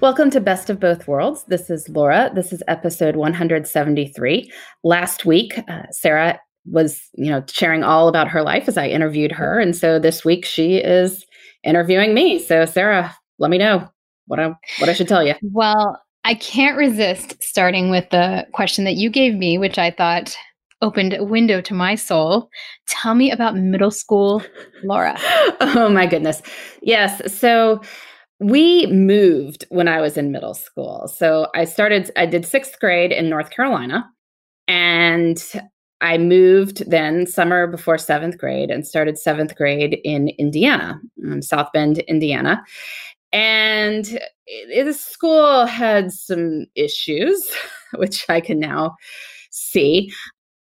Welcome to Best of Both Worlds. This is Laura. This is episode 173. Last week, uh, Sarah was, you know, sharing all about her life as I interviewed her. And so this week she is interviewing me. So Sarah, let me know what I what I should tell you. Well, I can't resist starting with the question that you gave me, which I thought opened a window to my soul. Tell me about middle school Laura. oh my goodness. Yes. So we moved when I was in middle school. So I started, I did sixth grade in North Carolina. And I moved then summer before seventh grade and started seventh grade in Indiana, um, South Bend, Indiana. And the school had some issues, which I can now see.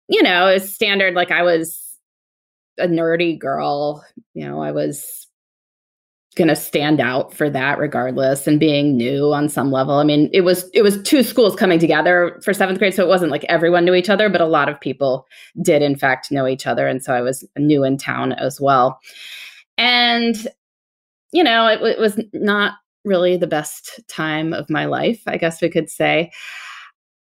You know, it's standard, like I was a nerdy girl, you know, I was going to stand out for that regardless and being new on some level. I mean it was it was two schools coming together for seventh grade so it wasn't like everyone knew each other but a lot of people did in fact know each other and so i was new in town as well. And you know it, it was not really the best time of my life i guess we could say.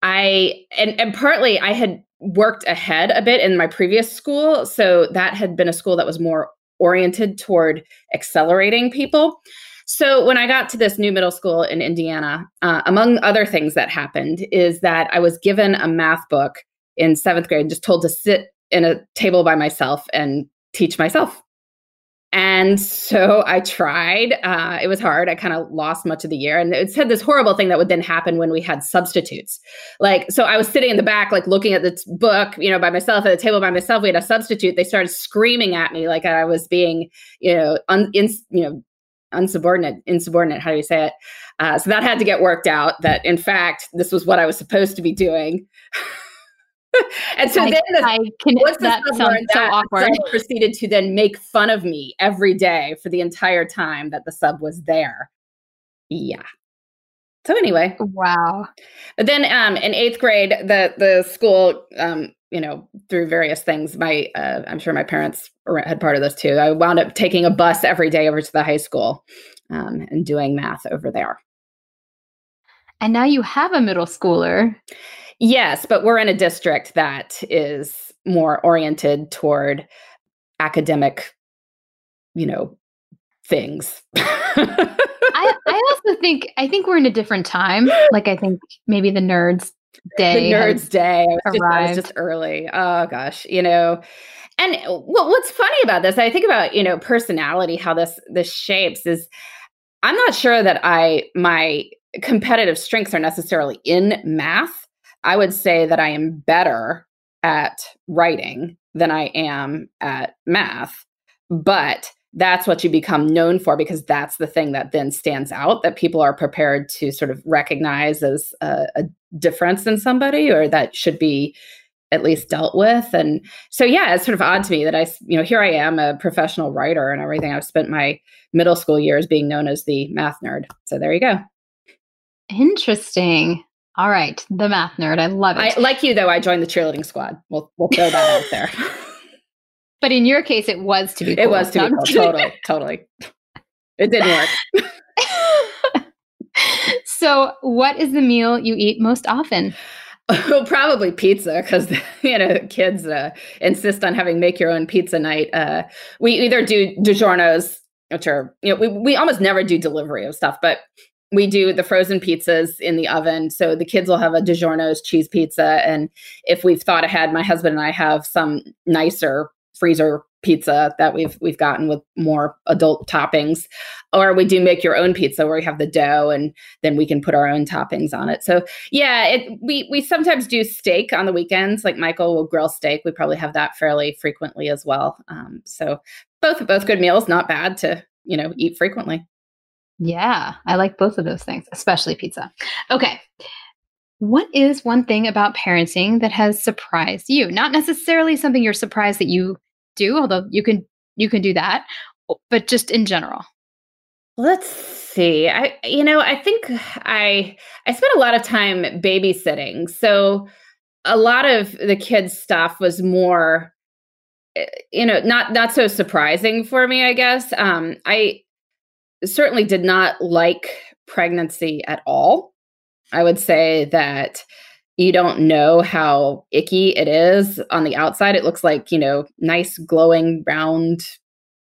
I and, and partly i had worked ahead a bit in my previous school so that had been a school that was more oriented toward accelerating people. So when I got to this new middle school in Indiana, uh, among other things that happened is that I was given a math book in seventh grade, just told to sit in a table by myself and teach myself. And so I tried. Uh, it was hard. I kind of lost much of the year. And it said this horrible thing that would then happen when we had substitutes. Like, so I was sitting in the back, like looking at the book, you know, by myself at the table by myself. We had a substitute. They started screaming at me like I was being, you know, un, in, you know, unsubordinate, insubordinate. How do you say it? Uh, so that had to get worked out. That in fact, this was what I was supposed to be doing. and so I, then the, I can, once that sounds so that, awkward. proceeded to then make fun of me every day for the entire time that the sub was there. Yeah. So anyway, wow. But then um, in eighth grade, the the school, um, you know, through various things, my uh, I'm sure my parents had part of this too. I wound up taking a bus every day over to the high school um, and doing math over there. And now you have a middle schooler. Yes, but we're in a district that is more oriented toward academic, you know, things. I, I also think I think we're in a different time. Like I think maybe the nerds day. The nerds day. I was, just, I was just early. Oh gosh, you know. And uh, well, what's funny about this, I think about, you know, personality, how this this shapes is I'm not sure that I my competitive strengths are necessarily in math. I would say that I am better at writing than I am at math. But that's what you become known for because that's the thing that then stands out that people are prepared to sort of recognize as a, a difference in somebody or that should be at least dealt with. And so yeah it's sort of odd to me that i you know here i am a professional writer and everything. I've spent my middle school years being known as the math nerd. So there you go. Interesting all right the math nerd i love it I, like you though i joined the cheerleading squad we'll, we'll throw that out there But in your case, it was to be. Cool. It was to be cool. totally, totally. It didn't work. so, what is the meal you eat most often? Well, probably pizza because you know kids uh, insist on having make your own pizza night. Uh, we either do DiGiorno's, which are you know we we almost never do delivery of stuff, but we do the frozen pizzas in the oven. So the kids will have a DiGiorno's cheese pizza, and if we've thought ahead, my husband and I have some nicer freezer pizza that we've we've gotten with more adult toppings. Or we do make your own pizza where we have the dough and then we can put our own toppings on it. So yeah it we we sometimes do steak on the weekends. Like michael will grill steak. We probably have that fairly frequently as well. Um, so both both good meals not bad to you know eat frequently yeah i like both of those things especially pizza okay what is one thing about parenting that has surprised you? Not necessarily something you're surprised that you do, although you can you can do that, but just in general. Let's see. I you know, I think I I spent a lot of time babysitting. So a lot of the kids stuff was more eh, you know, not not so surprising for me, I guess. Um I certainly did not like pregnancy at all. I would say that you don't know how icky it is on the outside. It looks like, you know, nice glowing round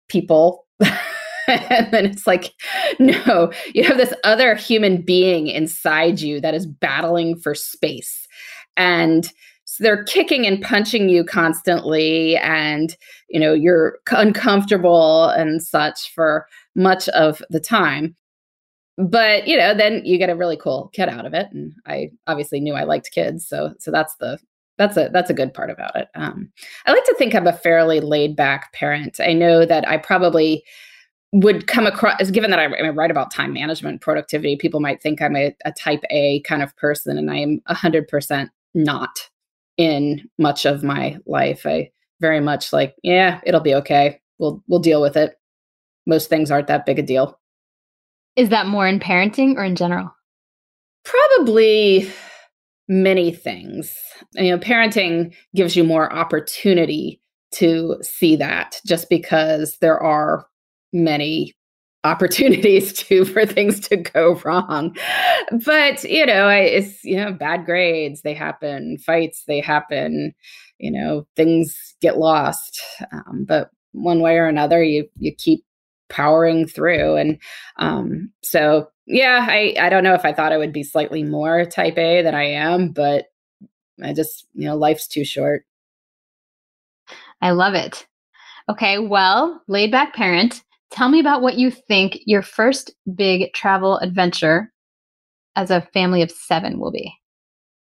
people. and then it's like, no, you have this other human being inside you that is battling for space. And they're kicking and punching you constantly. And, you know, you're uncomfortable and such for much of the time. But you know then you get a really cool kid out of it and i obviously knew i liked kids so so that's the that's a that's a good part about it. Um, i like to think i'm a fairly laid back parent. I know that i probably would come across given that I, I write about time management productivity people might think i'm a, a type a kind of person and i am 100% not in much of my life i very much like yeah it'll be okay we'll we'll deal with it most things aren't that big a deal is that more in parenting or in general? Probably many things. You know, parenting gives you more opportunity to see that just because there are many opportunities to for things to go wrong but you know it's you know bad grades they happen fights they happen you know things get lost um, but one way or another you you keep powering through. And um, so, yeah, I, I don't know if I thought I would be slightly more type A than I am, but I just, you know, life's too short. I love it. Okay, well, laid back parent, tell me about what you think your first big travel adventure as a family of seven will be.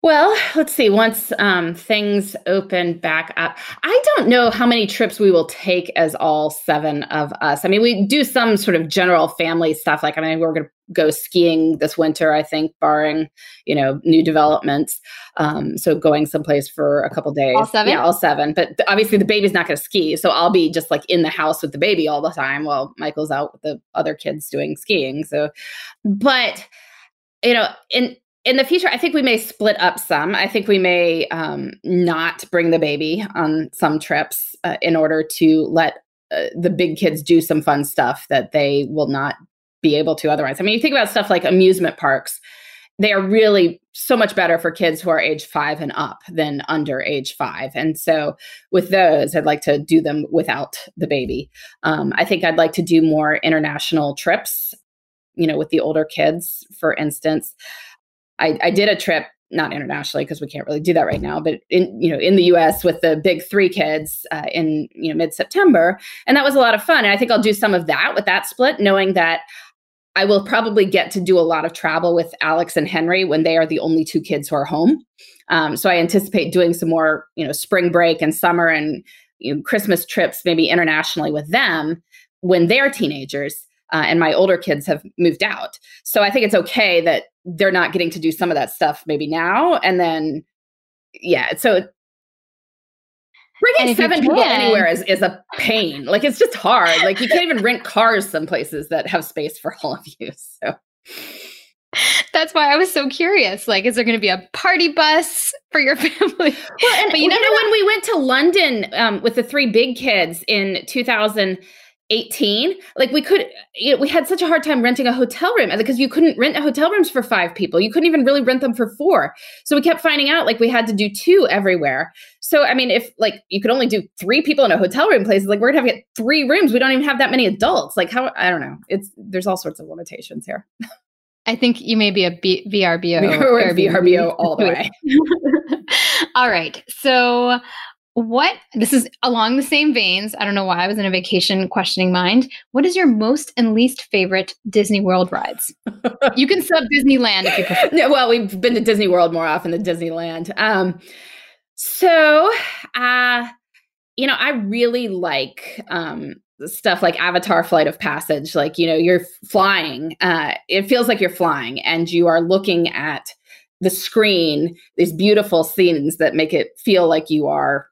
Well, let's see. Once um, things open back up, I don't know how many trips we will take as all seven of us. I mean, we do some sort of general family stuff. Like, I mean, we're going to go skiing this winter, I think, barring you know new developments. Um, so going someplace for a couple days. All seven, yeah, all seven. But obviously, the baby's not going to ski, so I'll be just like in the house with the baby all the time while Michael's out with the other kids doing skiing. So, but you know, in in the future, I think we may split up some. I think we may um, not bring the baby on some trips uh, in order to let uh, the big kids do some fun stuff that they will not be able to otherwise. I mean, you think about stuff like amusement parks they are really so much better for kids who are age five and up than under age five. And so with those, I'd like to do them without the baby. Um, I think I'd like to do more international trips, you know, with the older kids, for instance. I, I did a trip not internationally because we can't really do that right now but in you know in the US with the big 3 kids uh, in you know mid September and that was a lot of fun and I think I'll do some of that with that split knowing that I will probably get to do a lot of travel with Alex and Henry when they are the only two kids who are home. Um, so I anticipate doing some more, you know, spring break and summer and you know, Christmas trips, maybe internationally with them when they're teenagers. Uh, and my older kids have moved out. So I think it's okay that they're not getting to do some of that stuff maybe now. And then, yeah, so Bringing seven people anywhere is, is a pain. Like it's just hard. Like you can't even rent cars some places that have space for all of you. So that's why I was so curious. Like, is there going to be a party bus for your family? Well, and but you, know, when we went to London um, with the three big kids in 2000- 18 like we could you know, we had such a hard time renting a hotel room because you couldn't rent hotel rooms for five people you couldn't even really rent them for four. So we kept finding out like we had to do two everywhere. So i mean if like you could only do three people in a hotel room place like we're gonna have to get three rooms. We don't even have that many adults. Like how i don't know. It's there's all sorts of limitations here. I think you may be a B- vrbo we're vrbo all the way. All right. So what this is along the same veins. I don't know why I was in a vacation questioning mind. What is your most and least favorite Disney World rides? you can sub Disneyland if you prefer. No, well, we've been to Disney World more often than Disneyland. Um, so, uh, you know, I really like um, stuff like Avatar Flight of Passage. Like, you know, you're flying. Uh, it feels like you're flying, and you are looking at the screen, these beautiful scenes that make it feel like you are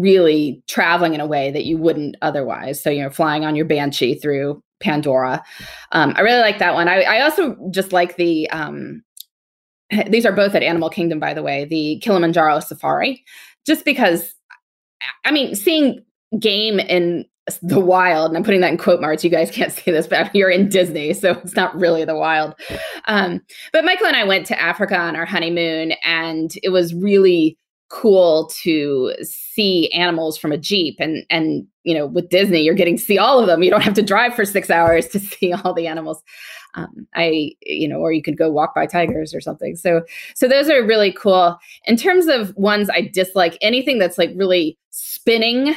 really traveling in a way that you wouldn't otherwise. So, you know, flying on your Banshee through Pandora. Um, I really like that one. I, I also just like the, um, these are both at Animal Kingdom, by the way, the Kilimanjaro Safari, just because, I mean, seeing game in the wild, and I'm putting that in quote marks. You guys can't see this, but you're in Disney, so it's not really the wild. Um, but Michael and I went to Africa on our honeymoon, and it was really cool to see animals from a jeep and and you know with disney you're getting to see all of them. You don't have to drive for six hours to see all the animals. Um, i you know or you could go walk by tigers or something. So so those are really cool. In terms of ones i dislike anything that's like really spinning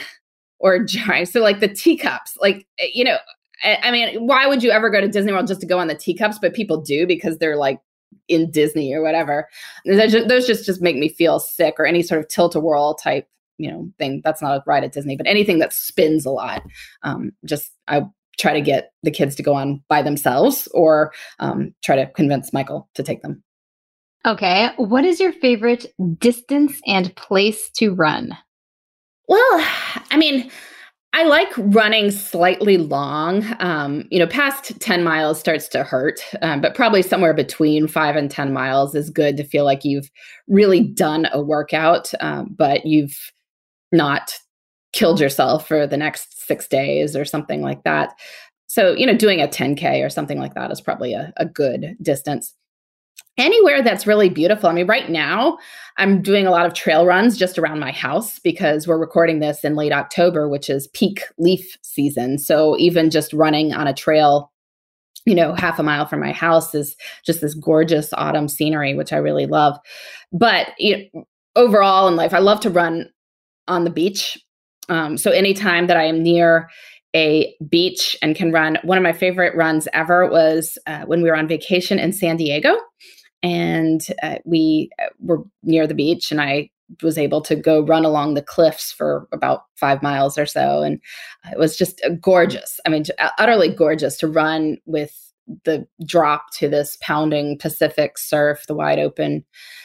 or giant so like the teacups like eh, you know I, I mean why would you ever go to disney world just to go on the teacups? But people do because they're like in Disney or whatever. Those just, those just just make me feel sick. Or any sort of tilt a whirl type, you know, thing. That's not a ride at Disney, but anything that spins a lot. Um, just I try to get the kids to go on by themselves, or um, try to convince Michael to take them. Okay, what is your favorite distance and place to run? Well, I mean, I like running slightly long. Um, you know, past 10 miles starts to hurt, um, but probably somewhere between five and 10 miles is good to feel like you've really done a workout, um, but you've not killed yourself for the next six days or something like that. So, you know, doing a 10K or something like that is probably a, a good distance anywhere that's really beautiful. I mean, right now I'm doing a lot of trail runs just around my house because we're recording this in late October, which is peak leaf season. So even just running on a trail, you know, half a mile from my house is just this gorgeous autumn scenery, which I really love. But you know, overall in life, I love to run on the beach. Um, so anytime that I am near a beach and can run, one of my favorite runs ever was uh, when we were on vacation in San Diego and uh, we uh, were near the beach and i was able to go run along the cliffs for about five miles or so and it was just uh, gorgeous. I mean utterly gorgeous to run with the drop to this pounding pacific surf the wide open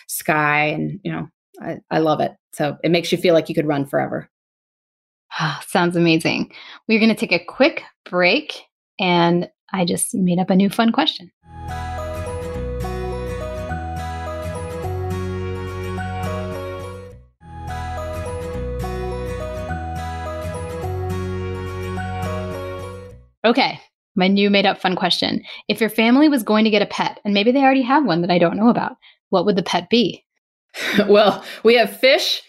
sky and you know i, I love it. So it makes you feel like you could run forever. Oh, sounds amazing. We're going to take a quick break and i just made up a new fun question Okay, my new made up fun question. If your family was going to get a pet, and maybe they already have one that I don't know about, what would the pet be? well, we have fish.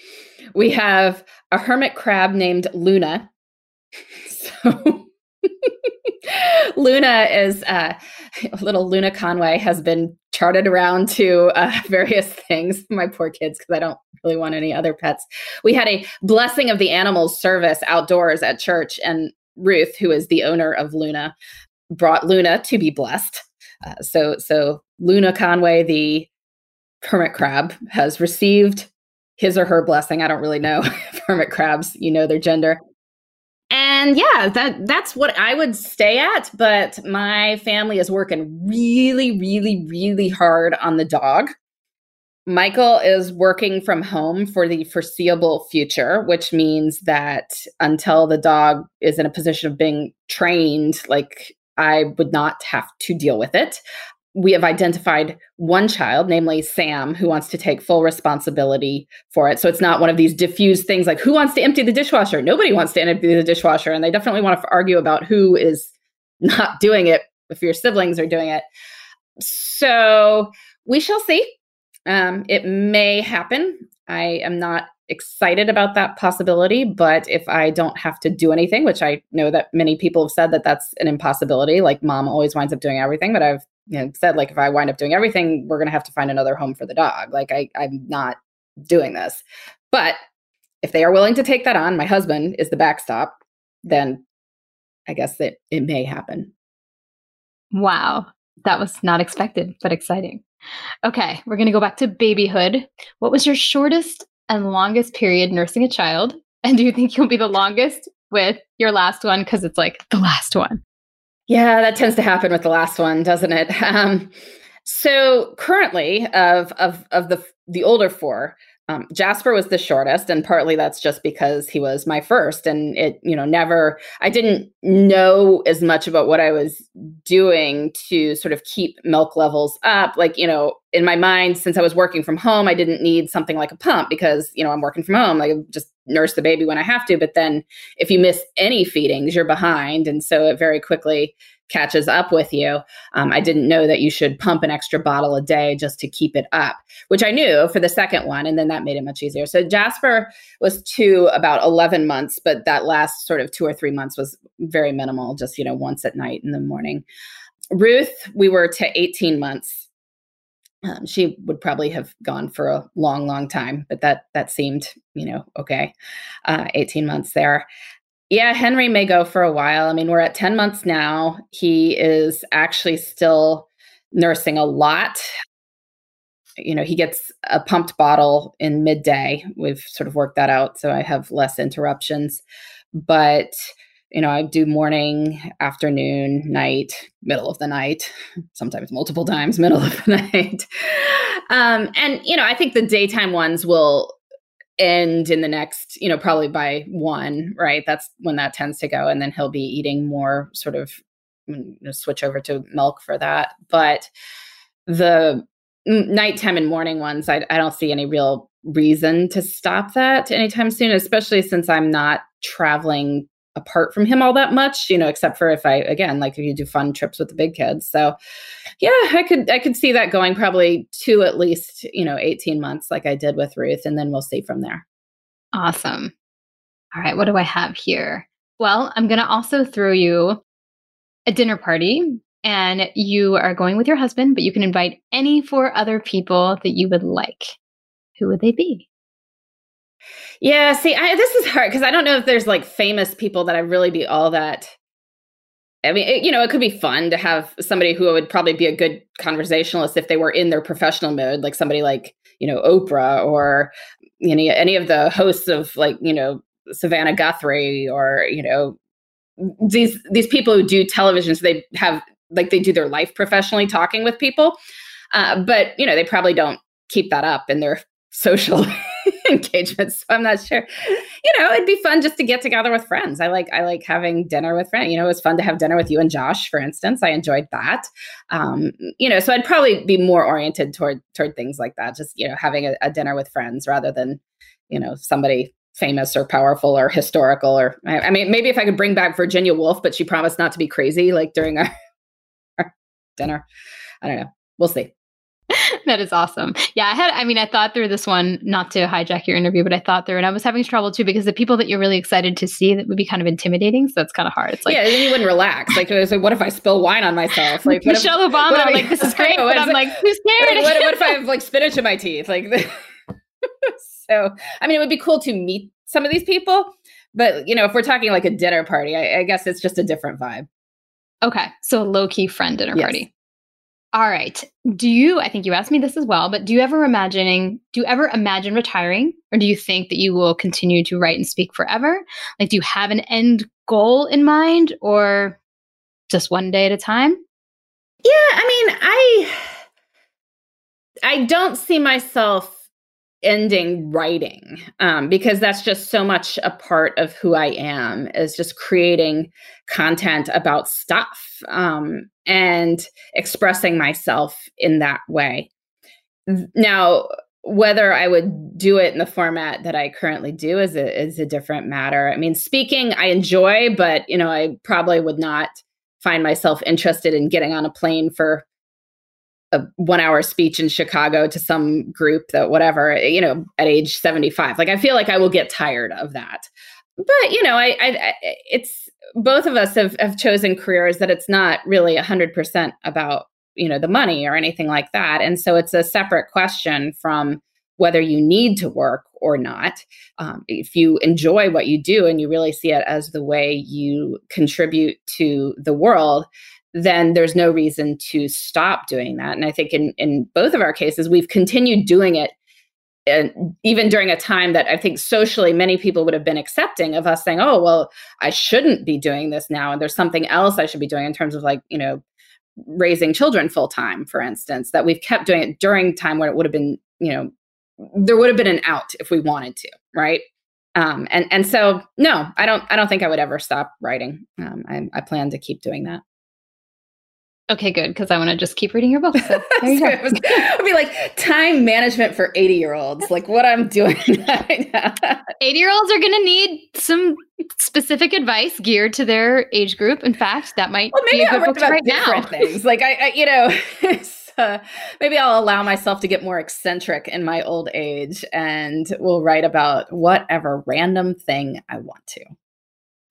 We have a hermit crab named Luna. So Luna is uh, little Luna Conway has been charted around to uh, various things. My poor kids, because I don't really want any other pets. We had a blessing of the animals service outdoors at church, and Ruth, who is the owner of Luna, brought Luna to be blessed. Uh, so, so Luna Conway, the hermit crab, has received his or her blessing. I don't really know hermit crabs, you know their gender. And yeah, that that's what I would stay at, but my family is working really really really hard on the dog. Michael is working from home for the foreseeable future, which means that until the dog is in a position of being trained, like I would not have to deal with it we have identified one child, namely Sam, who wants to take full responsibility for it. So it's not one of these diffuse things like who wants to empty the dishwasher? Nobody wants to empty the dishwasher. And they definitely want to argue about who is not doing it if your siblings are doing it. So we shall see. Um, it may happen. I am not excited about that possibility but if i don't have to do anything which i know that many people have said that that's an impossibility like mom always winds up doing everything but i've you know, said like if I wind up doing everything, we're gonna have to find another home for the dog. Like I, I'm not doing this. But if they are willing to take that on, my husband is the backstop, then I guess that it may happen. Wow. That was not expected, but exciting. Okay, we're going to go back to babyhood. What was your shortest and longest period nursing a child? And do you think you'll be the longest with your last one? Because it's like the last one. Yeah, that tends to happen with the last one, doesn't it? Um, so currently, of of of the the older four, um, Jasper was the shortest, and partly that's just because he was my first, and it you know never I didn't know as much about what I was doing to sort of keep milk levels up. Like you know, in my mind, since I was working from home, I didn't need something like a pump because you know I'm working from home. Like just nurse the baby when I have to. But then if you miss any feedings, you're behind. And so it very quickly catches up with you. Um, I didn't know that you should pump an extra bottle a day just to keep it up, which I knew for the second one. And then that made it much easier. So Jasper was to about 11 months, but that last sort of two or three months was very minimal, just, you know, once at night in the morning. Ruth, we were to 18 months um, she would probably have gone for a long, long time, but that that seemed, you know, okay. Uh, 18 months there. Yeah, Henry may go for a while. I mean, we're at 10 months now. He is actually still nursing a lot. You know, he gets a pumped bottle in midday. We've sort of worked that out, so I have less interruptions. But you know, I do morning, afternoon, night, middle of the night, sometimes multiple times, middle of the night. Um, and, you know, I think the daytime ones will end in the next, you know, probably by one, right? That's when that tends to go. And then he'll be eating more sort of mm, you know, switch over to milk for that. But the nighttime and morning ones, I, I don't see any real reason to stop that anytime soon, especially since I'm not traveling apart from him all that much, you know, except for if I again like if you do fun trips with the big kids. So yeah, I could I could see that going probably to at least, you know, 18 months like I did with Ruth and then we'll see from there. Awesome. All right, what do I have here? Well, I'm going to also throw you a dinner party and you are going with your husband, but you can invite any four other people that you would like. Who would they be? Yeah, see, I, this is hard because I don't know if there's like famous people that I'd really be all that. I mean, it, you know, it could be fun to have somebody who would probably be a good conversationalist if they were in their professional mode, like somebody like you know Oprah or know any of the hosts of like you know Savannah Guthrie or you know these these people who do television. So they have like they do their life professionally, talking with people, uh, but you know they probably don't keep that up in their social engagements. So I'm not sure. You know, it'd be fun just to get together with friends. I like I like having dinner with friends. You know, it was fun to have dinner with you and Josh, for instance. I enjoyed that. Um, you know, so I'd probably be more oriented toward toward things like that. Just you know, having a, a dinner with friends rather than you know somebody famous or powerful or historical or I, I, mean maybe if I could bring back Virginia Woolf, but she promised not to be crazy like during our, our dinner. I don't know. We'll see. that is awesome. Yeah, I had I mean I thought through this one not to hijack your interview, but I thought through and I was having trouble too because the people that you're really excited to see that would be kind of intimidating, so that's kind of hard. It's like Yeah, then you wouldn't relax. Like, like what if I spill wine on myself? Like Michelle if, Obama, I, like this is great, but I'm like who's scared? What, what if I have like spinach in my teeth? Like so I mean it would be cool to meet some of these people, but you know, if we're talking like a dinner party, I, I guess it's just a different vibe. Okay. So a low key friend dinner yes. party. All right. Do you, I think you asked me this as well, but do you ever imagining, do you ever imagine retiring? Or do you think that you will continue to write and speak forever? Like, do you have an end goal in mind or just one day at a time? Yeah. I mean, I, I don't see myself ending writing um, because that's just so much a part of who I am is just creating content about stuff um, and expressing myself in that way. Now, whether I would do it in the format that I currently do is a, is a different matter. I mean, speaking I enjoy, but you know, I probably would not find myself interested in getting on a plane for a one hour speech in Chicago to some group that whatever, you know, at age 75. Like I feel like I will get tired of that. But, you know, I, I, I it's both of us have, have chosen careers that it's not really 100% about, you know, the money or anything like that. And so it's a separate question from whether you need to work or not. Um, if you enjoy what you do and you really see it as the way you contribute to the world, then there's no reason to stop doing that. And I think in, in both of our cases, we've continued doing it. And even during a time that I think socially many people would have been accepting of us saying, oh, well, I shouldn't be doing this now. And there's something else I should be doing in terms of like, you know, raising children full time, for instance, that we've kept doing it during time where it would have been, you know, there would have been an out if we wanted to, right? Um, and and so no, I don't I don't think I would ever stop writing. Um, I, I plan to keep doing that. Okay, good, because I want to just keep reading your book. So there you go. I'd be like time management for 80 year olds, like what I'm doing right now. 80 year olds are going to need some specific advice geared to their age group. In fact, that might well, maybe be a good book right now. Things. Like I, I you know, uh, maybe I'll allow myself to get more eccentric in my old age and we'll write about whatever random thing I want to.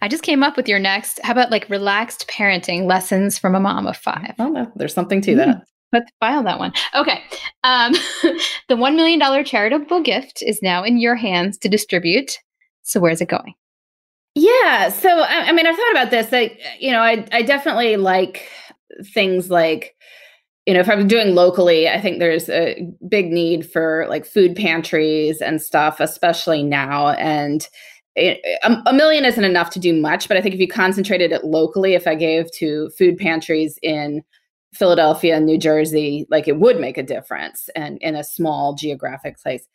I just came up with your next. How about like relaxed parenting lessons from a mom of five? Oh, there's something to that. Mm, let's file that one. Okay. Um, the $1 million charitable gift is now in your hands to distribute. So, where's it going? Yeah. So, I, I mean, I've thought about this. Like, you know, I, I definitely like things like, you know, if I'm doing locally, I think there's a big need for like food pantries and stuff, especially now. And, a, million isn't enough to do much, but I think if you concentrated it locally, if I gave to food pantries in Philadelphia, and New Jersey, like it would make a difference and in a small geographic place.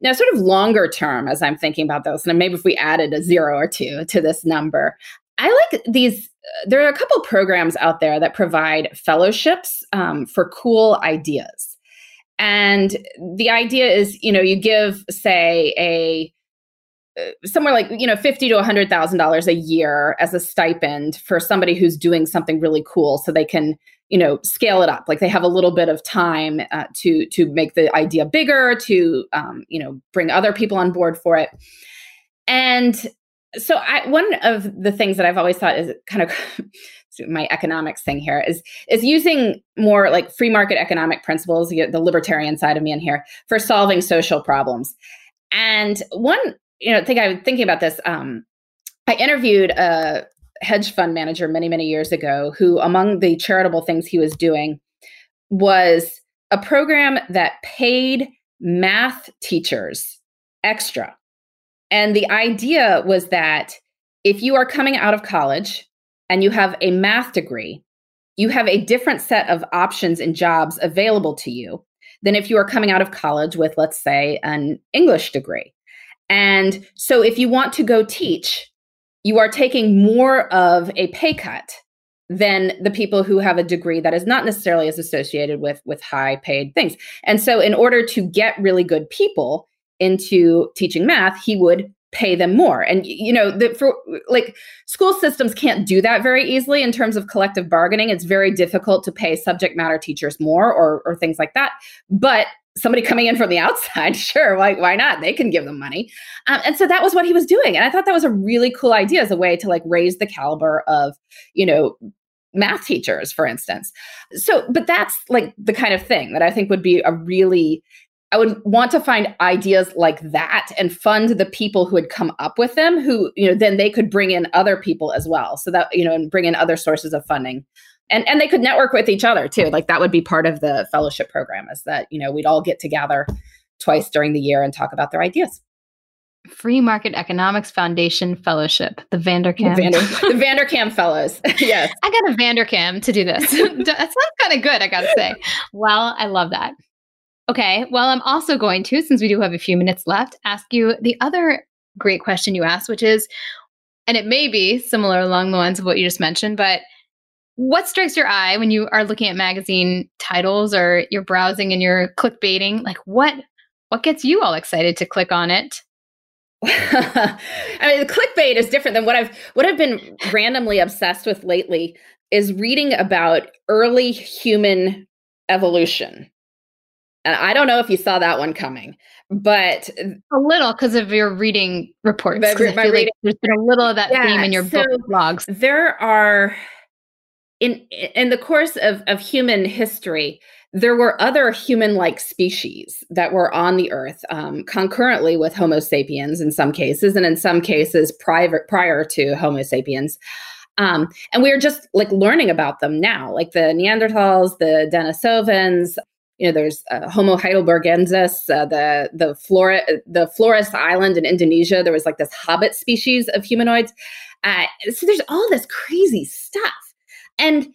Now, sort of longer term, as I'm thinking about those, and maybe if we added a zero or two to this number, I like these. There are a couple programs out there that provide fellowships um, for cool ideas. And the idea is, you know, you give, say, a somewhere like you know fifty to a hundred thousand dollars a year as a stipend for somebody who's doing something really cool, so they can you know scale it up. Like they have a little bit of time uh, to to make the idea bigger, to um, you know bring other people on board for it. And so, I, one of the things that I've always thought is kind of my economics thing here is is using more like free market economic principles, the libertarian side of me in here, for solving social problems. And one you know, think I was thinking about this. Um, I interviewed a hedge fund manager many, many years ago who, among the charitable things he was doing, was a program that paid math teachers extra. And the idea was that if you are coming out of college and you have a math degree, you have a different set of options and jobs available to you than if you are coming out of college with, let's say, an English degree. And so if you want to go teach, you are taking more of a pay cut than the people who have a degree that is not necessarily as associated with with high paid things. And so in order to get really good people into teaching math, he would pay them more. And you know the for like school systems can't do that very easily in terms of collective bargaining. It's very difficult to pay subject matter teachers more or or things like that. But somebody coming in from the outside sure why, why not they can give them money um, and so that was what he was doing and i thought that was a really cool idea as a way to like raise the caliber of you know math teachers for instance so but that's like the kind of thing that i think would be a really I would want to find ideas like that and fund the people who had come up with them, who, you know, then they could bring in other people as well. So that, you know, and bring in other sources of funding. And and they could network with each other too. Like that would be part of the fellowship program is that, you know, we'd all get together twice during the year and talk about their ideas. Free Market Economics Foundation Fellowship, the Vanderkam. The, Vander, the Vanderkam Fellows. yes. I got a Vanderkam to do this. that sounds kind of good, I got to say. Well, I love that. Okay. Well, I'm also going to, since we do have a few minutes left, ask you the other great question you asked, which is, and it may be similar along the lines of what you just mentioned, but what strikes your eye when you are looking at magazine titles or you're browsing and you're clickbaiting? Like what what gets you all excited to click on it? I mean, the clickbait is different than what I've what I've been randomly obsessed with lately is reading about early human evolution. And I don't know if you saw that one coming, but a little because of your reading reports. But, I feel like there's been a little of that yeah, theme in your so book blogs. There are in in the course of, of human history, there were other human-like species that were on the earth um, concurrently with Homo sapiens in some cases, and in some cases prior prior to Homo sapiens. Um, and we're just like learning about them now, like the Neanderthals, the Denisovans, you know, there's uh, Homo heidelbergensis, uh, the the Flora, the Flores Island in Indonesia. There was like this hobbit species of humanoids. Uh, so there's all this crazy stuff, and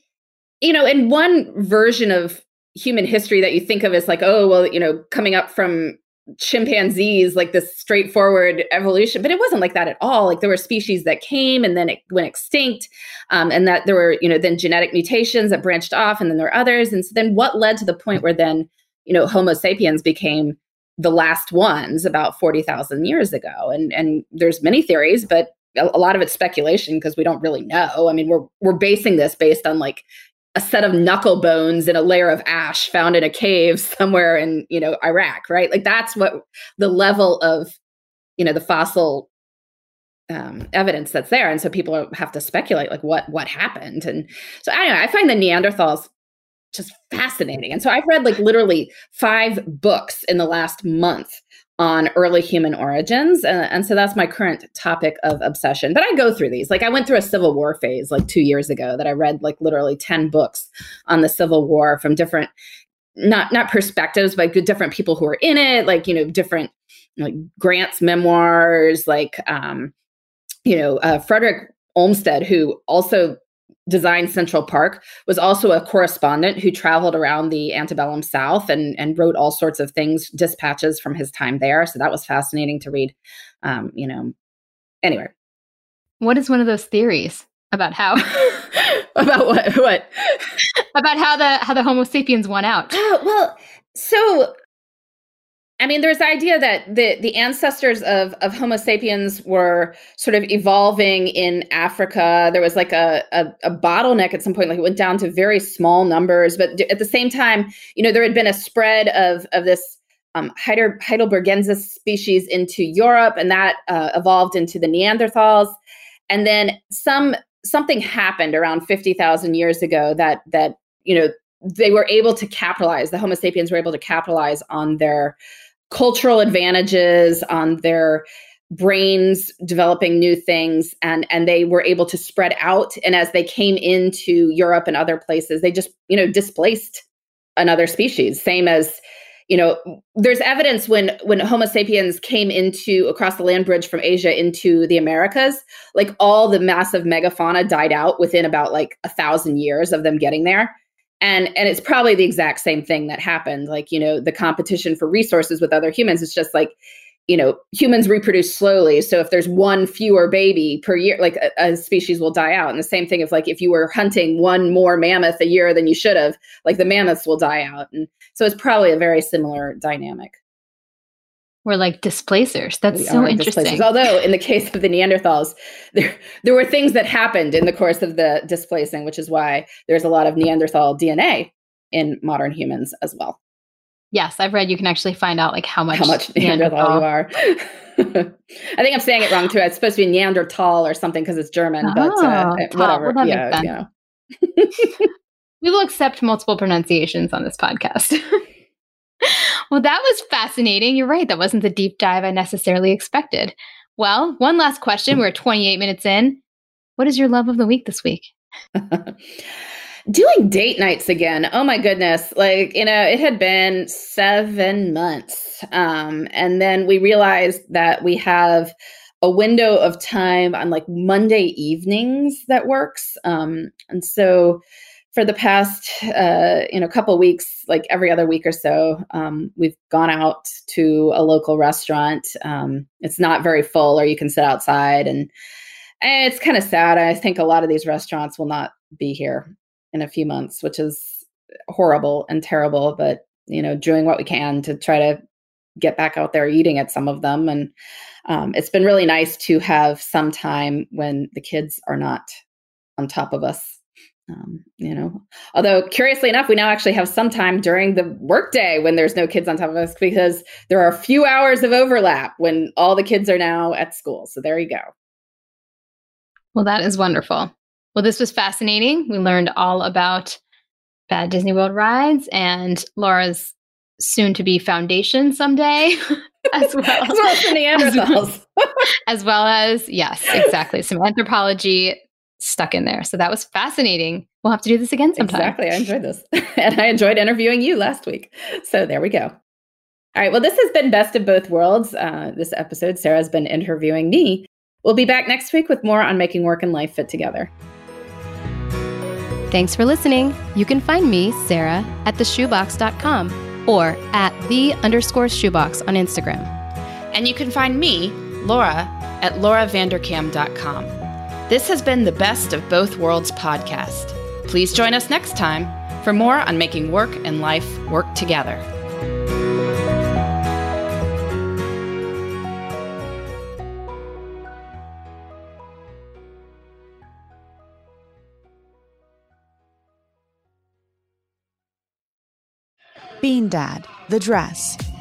you know, in one version of human history that you think of as like, oh, well, you know, coming up from chimpanzees like this straightforward evolution but it wasn't like that at all. Like there were species that came and then it went extinct um, and that there were you know then genetic mutations that branched off and then there were others. And so then what led to the point where then you know homo sapiens became the last ones about 40,000 years ago? And and there's many theories but a, lot of it's speculation because we don't really know. I mean we're we're basing this based on like a set of knuckle bones and a layer of ash found in a cave somewhere in you know iraq right? Like that's what the level of you know the fossil um, evidence that's there. And so people have to speculate like what what happened? And so know i find the neanderthals just fascinating. And so i've read like literally five books in the last month on early human origins. Uh, and so that's my current topic of obsession. But I go through these. Like I went through a Civil War phase like two years ago that I read like literally 10 books on the Civil War from different not not perspectives but different people who were in it like you know different like grant's memoirs like um you know uh, frederick olmsted who also designed Central Park, was also a correspondent who traveled around the antebellum South and, and wrote all sorts of things, dispatches from his time there. So that was fascinating to read. Um, you know, anyway. What is one of those theories about how about what what about how the how the Homo sapiens won out? Oh, well, so I mean, there's the idea that the the ancestors of of Homo sapiens were sort of evolving in Africa. There was like a, a, a bottleneck at some point, like it went down to very small numbers. But at the same time, you know, there had been a spread of of this um, Heidelbergensis species into Europe, and that uh, evolved into the Neanderthals. And then some something happened around fifty thousand years ago that that you know they were able to capitalize. The Homo sapiens were able to capitalize on their cultural advantages on their brains developing new things and and they were able to spread out. And as they came into Europe and other places they just you know displaced another species same as you know there's evidence when when homo sapiens came into across the land bridge from asia into the americas like all the massive megafauna died out within about like a thousand years of them getting there and and it's probably the exact same thing that happened like you know the competition for resources with other humans it's just like you know humans reproduce slowly so if there's one fewer baby per year like a, a, species will die out. And the same thing if like if you were hunting one more mammoth a year than you should have like the mammoths will die out. And so it's probably a very similar dynamic We're like displacers. That's we so interesting. Displacers. Although in the case of the Neanderthals, there there were things that happened in the course of the displacing, which is why there's a lot of Neanderthal DNA in modern humans as well. Yes, I've read you can actually find out like how much how much Neanderthal, Neanderthal you are. I think I'm saying it wrong too. It's supposed to be Neanderthal or something because it's German, oh, but uh, oh, whatever. Well, yeah, yeah. we will accept multiple pronunciations on this podcast. Well, that was fascinating. You're right. That wasn't the deep dive I necessarily expected. Well, one last question. We're 28 minutes in. What is your love of the week this week? Doing date nights again. Oh my goodness. Like, you know, it had been seven months. Um, and then we realized that we have a window of time on like Monday evenings that works. Um, and so for the past uh, you know couple weeks like every other week or so um, we've gone out to a local restaurant. Um, it's not very full or you can sit outside and, and it's kind of sad. I think a lot of these restaurants will not be here in a few months which is horrible and terrible but you know doing what we can to try to get back out there eating at some of them. And um, it's been really nice to have some time when the kids are not on top of us um, you know, although curiously enough, we now actually have some time during the workday when there's no kids on top of us because there are a few hours of overlap when all the kids are now at school. So there you go. Well, that is wonderful. Well, this was fascinating. We learned all about bad Disney World rides and Laura's soon to be foundation someday. as well as, well as the Neanderthals. As, as well as, yes, exactly. Some anthropology stuck in there. So that was fascinating. We'll have to do this again sometime. Exactly. I enjoyed this. and I enjoyed interviewing you last week. So there we go. All right. Well, this has been Best of Both Worlds. Uh, this episode, Sarah's been interviewing me. We'll be back next week with more on making work and life fit together. Thanks for listening. You can find me, Sarah, at theshoebox.com or at the underscore shoebox on Instagram. And you can find me, Laura, at lauravanderkam.com. This has been the Best of Both Worlds podcast. Please join us next time for more on making work and life work together. Bean Dad, The Dress,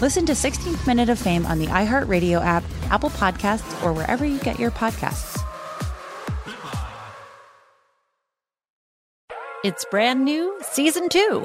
Listen to 16th Minute of Fame on the iHeartRadio app, Apple Podcasts, or wherever you get your podcasts. It's brand new, season two.